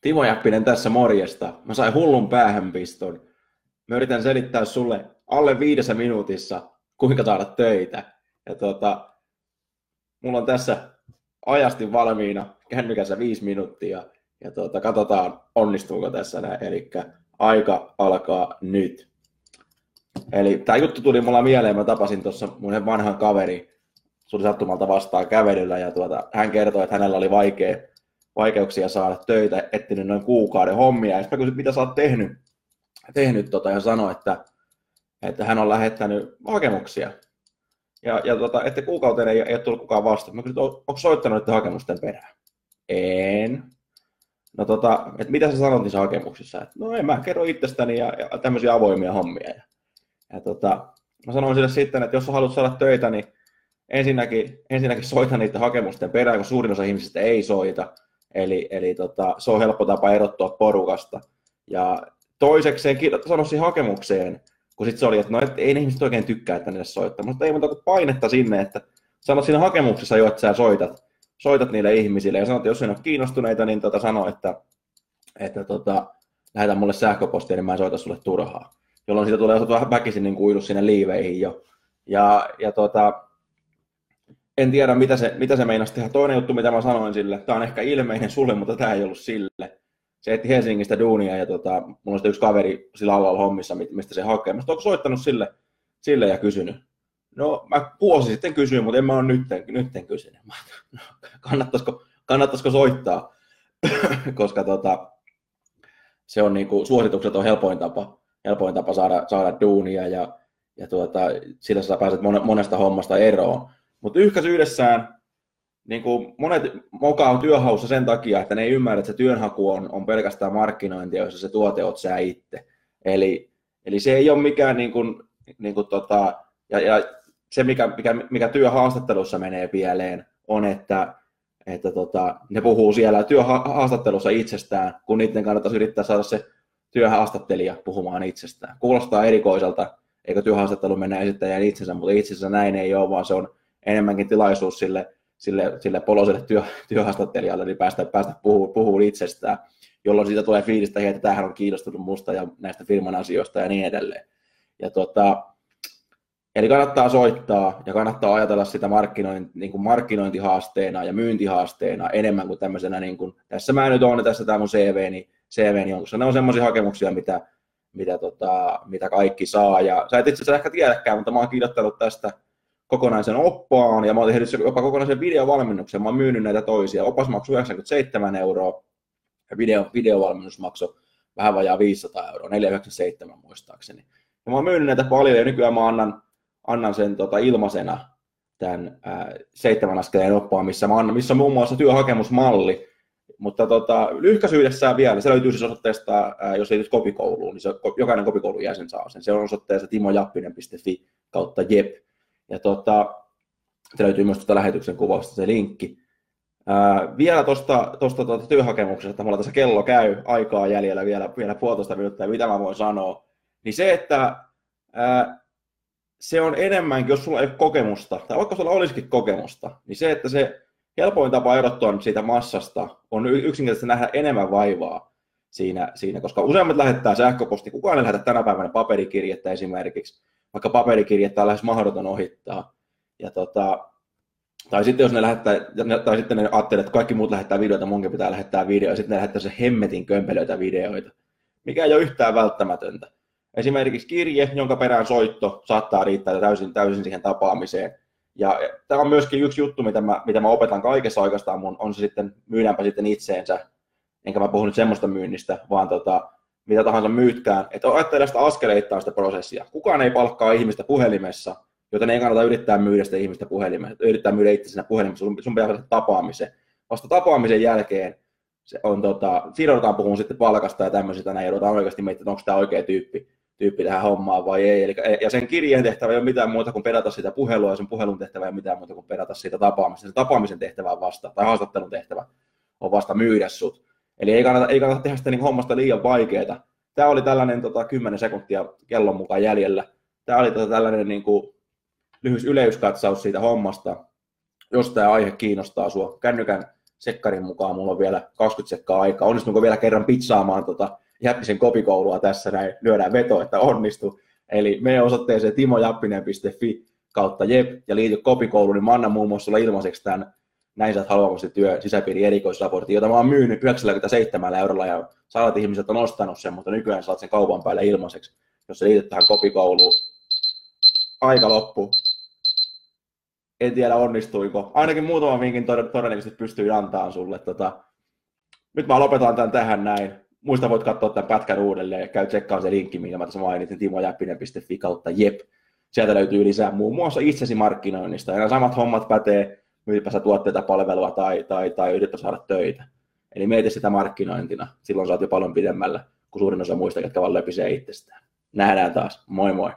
Timo Jäppinen tässä morjesta. Mä sain hullun päähänpiston. Mä yritän selittää sulle alle viidessä minuutissa, kuinka saada töitä. Ja tota, mulla on tässä ajasti valmiina kännykässä viisi minuuttia. Ja tota, katsotaan, onnistuuko tässä näin. Eli aika alkaa nyt. Eli tämä juttu tuli mulla mieleen, mä tapasin tuossa mun vanhan kaveri, suli sattumalta vastaan kävelyllä, ja tuota, hän kertoi, että hänellä oli vaikea, vaikeuksia saada töitä, etsinyt noin kuukauden hommia, ja sitten mitä sä oot tehnyt, tehnyt tota, ja sanoi, että, että hän on lähettänyt hakemuksia, ja, ja tota, että kuukauteen ei, ei ole tullut kukaan vasta. Mä kysyin, onko soittanut että hakemusten perään? En. No tota, että mitä sä sanot niissä hakemuksissa? Et, no en mä kerro itsestäni ja, ja tämmöisiä avoimia hommia. Ja, ja tota, mä sanoin sille sitten, että jos sä haluat saada töitä, niin ensinnäkin, ensinnäkin soita niitä hakemusten perään, kun suurin osa ihmisistä ei soita. Eli, eli tota, se on helppo tapa erottua porukasta. Ja toisekseen sano siihen hakemukseen, kun sitten se oli, että no et, ei ne ihmiset oikein tykkää, että ne soittaa, mutta ei muuta kuin painetta sinne, että sanot siinä hakemuksessa jo, että sä soitat, soitat niille ihmisille ja sanot, että jos ne on kiinnostuneita, niin tota, sano, että, että tota, lähetä mulle sähköpostia, niin mä en soita sulle turhaa. Jolloin siitä tulee vähän väkisin niin kuilu sinne liiveihin jo. Ja, ja tota, en tiedä, mitä se, mitä se meinasi tehdä. Toinen juttu, mitä mä sanoin sille, tämä on ehkä ilmeinen sulle, mutta tämä ei ollut sille. Se etti Helsingistä duunia ja tota, mulla on yksi kaveri sillä alalla hommissa, mistä se hakee. Mä onko soittanut sille, sille ja kysynyt? No mä vuosi sitten kysyin, mutta en mä ole nytten, nytten kysynyt. Mä, no, kannattaisiko, kannattaisiko soittaa, koska tota, se on niinku, suositukset on helpoin tapa, helpoin tapa saada, saada duunia ja, ja tuota, sillä sä pääset monesta hommasta eroon. Mutta yhdessään niin kuin monet mokaa työhaussa sen takia, että ne ei ymmärrä, että se työnhaku on, on pelkästään markkinointia, jossa se tuote oot sä itse. Eli, eli se ei ole mikään, niin kuin, niin kuin tota, ja, ja se mikä, mikä, mikä työhaastattelussa menee pieleen, on, että, että tota, ne puhuu siellä työhaastattelussa itsestään, kun niiden kannattaisi yrittää saada se työhaastattelija puhumaan itsestään. Kuulostaa erikoiselta, eikö työhaastattelu mennä esittäjän itsensä, mutta itse asiassa näin ei ole, vaan se on enemmänkin tilaisuus sille sille, sille poloselle työ, työhaastattelijalle, niin päästä, päästä puhumaan puhuu itsestään, jolloin siitä tulee fiilistä, että tämähän on kiinnostunut musta ja näistä firman asioista ja niin edelleen. Ja tota, eli kannattaa soittaa ja kannattaa ajatella sitä markkinointi, niin kuin markkinointihaasteena ja myyntihaasteena enemmän kuin tämmöisenä, niin kuin, tässä mä nyt on, tässä tämä mun CV, niin CV niin on, ne on semmoisia hakemuksia, mitä, mitä, tota, mitä kaikki saa. Ja sä et itse asiassa ehkä tiedäkään, mutta mä oon kirjoittanut tästä kokonaisen oppaan ja mä oon tehnyt jopa kokonaisen videovalmennuksen. Mä oon myynyt näitä toisia. Opas maksoi 97 euroa ja video, videovalmennus maksoi vähän vajaa 500 euroa, 497 muistaakseni. Ja mä oon myynyt näitä paljon ja nykyään mä annan, annan sen tota, ilmaisena tämän ää, seitsemän askeleen oppaan, missä, mä annan, missä on muun muassa työhakemusmalli, mutta tota, lyhkäisyydessään vielä, se löytyy siis osoitteesta, ää, jos ei kopikouluun, niin se, jokainen kopikoulun jäsen saa sen. Se on osoitteessa timojappinen.fi kautta jep. Ja tota, se löytyy myös tuota lähetyksen kuvausta se linkki. Ää, vielä tuosta tosta, tuota työhakemuksesta, että mulla tässä kello käy, aikaa jäljellä vielä, vielä puolitoista minuuttia, mitä mä voin sanoa, niin se, että ää, se on enemmänkin, jos sulla ei ole kokemusta, tai vaikka sulla olisikin kokemusta, niin se, että se helpoin tapa erottua siitä massasta on yksinkertaisesti nähdä enemmän vaivaa siinä, siinä koska useimmat lähettää sähköposti, kukaan ei lähetä tänä päivänä paperikirjettä esimerkiksi, vaikka paperikirjettä on lähes mahdoton ohittaa. Ja tota, tai sitten jos ne lähettää, tai sitten ne ajattelee, että kaikki muut lähettää videoita, munkin pitää lähettää videoita, ja sitten ne lähettää se hemmetin kömpelöitä videoita, mikä ei ole yhtään välttämätöntä. Esimerkiksi kirje, jonka perään soitto saattaa riittää täysin, täysin siihen tapaamiseen. Ja tämä on myöskin yksi juttu, mitä mä, mitä mä opetan kaikessa oikeastaan mun, on se sitten, myydäänpä sitten itseensä, enkä mä puhu nyt semmoista myynnistä, vaan tota, mitä tahansa myytkään, että ajattele sitä askeleittain sitä prosessia. Kukaan ei palkkaa ihmistä puhelimessa, joten ei kannata yrittää myydä sitä ihmistä puhelimessa, yrittää myydä itse siinä puhelimessa, sun, pitää saada tapaamisen. Vasta tapaamisen jälkeen se on tota, joudutaan puhumaan sitten palkasta ja tämmöisistä, näin joudutaan oikeasti miettimään, että onko tämä oikea tyyppi, tyyppi tähän hommaan vai ei. Eli, ja sen kirjeen tehtävä ei ole mitään muuta kuin perata sitä puhelua, ja sen puhelun tehtävä ei ole mitään muuta kuin perata siitä tapaamista. Sen tapaamisen tehtävä on vasta, tai haastattelun tehtävä on vasta myydä sut. Eli ei kannata, ei kannata tehdä sitä niin hommasta liian vaikeaa. Tämä oli tällainen tota, 10 sekuntia kellon mukaan jäljellä. Tämä oli tota, tällainen niin kuin, lyhyt yleiskatsaus siitä hommasta. Jos tämä aihe kiinnostaa sinua, kännykän sekkarin mukaan mulla on vielä 20 sekkaa aikaa. Onnistunko vielä kerran pizzaamaan tota Jäppisen kopikoulua tässä näin, lyödään veto, että onnistu. Eli meidän osoitteeseen timojappinen.fi kautta jep ja liity kopikouluun, niin mä annan muun muassa sulla ilmaiseksi tämän näin saat haluamasti työ sisäpiiri erikoisraportti, jota mä oon myynyt 97 eurolla ja sadat ihmiset on ostanut sen, mutta nykyään saat sen kaupan päälle ilmaiseksi, jos sä liityt tähän kopikouluun. Aika loppu. En tiedä onnistuiko. Ainakin muutaman vinkin todennäköisesti pystyy antamaan sulle. Tota, nyt mä lopetan tämän tähän näin. Muista voit katsoa tämän pätkän uudelleen ja käy tsekkaamaan se linkki, minkä mä tässä mainitin, timojäppinen.fi kautta jep. Sieltä löytyy lisää muun muassa itsesi markkinoinnista. Ja nämä samat hommat pätee myypä sä tuotteita, palvelua tai, tai, tai yritä saada töitä. Eli mieti sitä markkinointina. Silloin saat jo paljon pidemmällä kuin suurin osa muista, jotka vaan löpisee itsestään. Nähdään taas. Moi moi.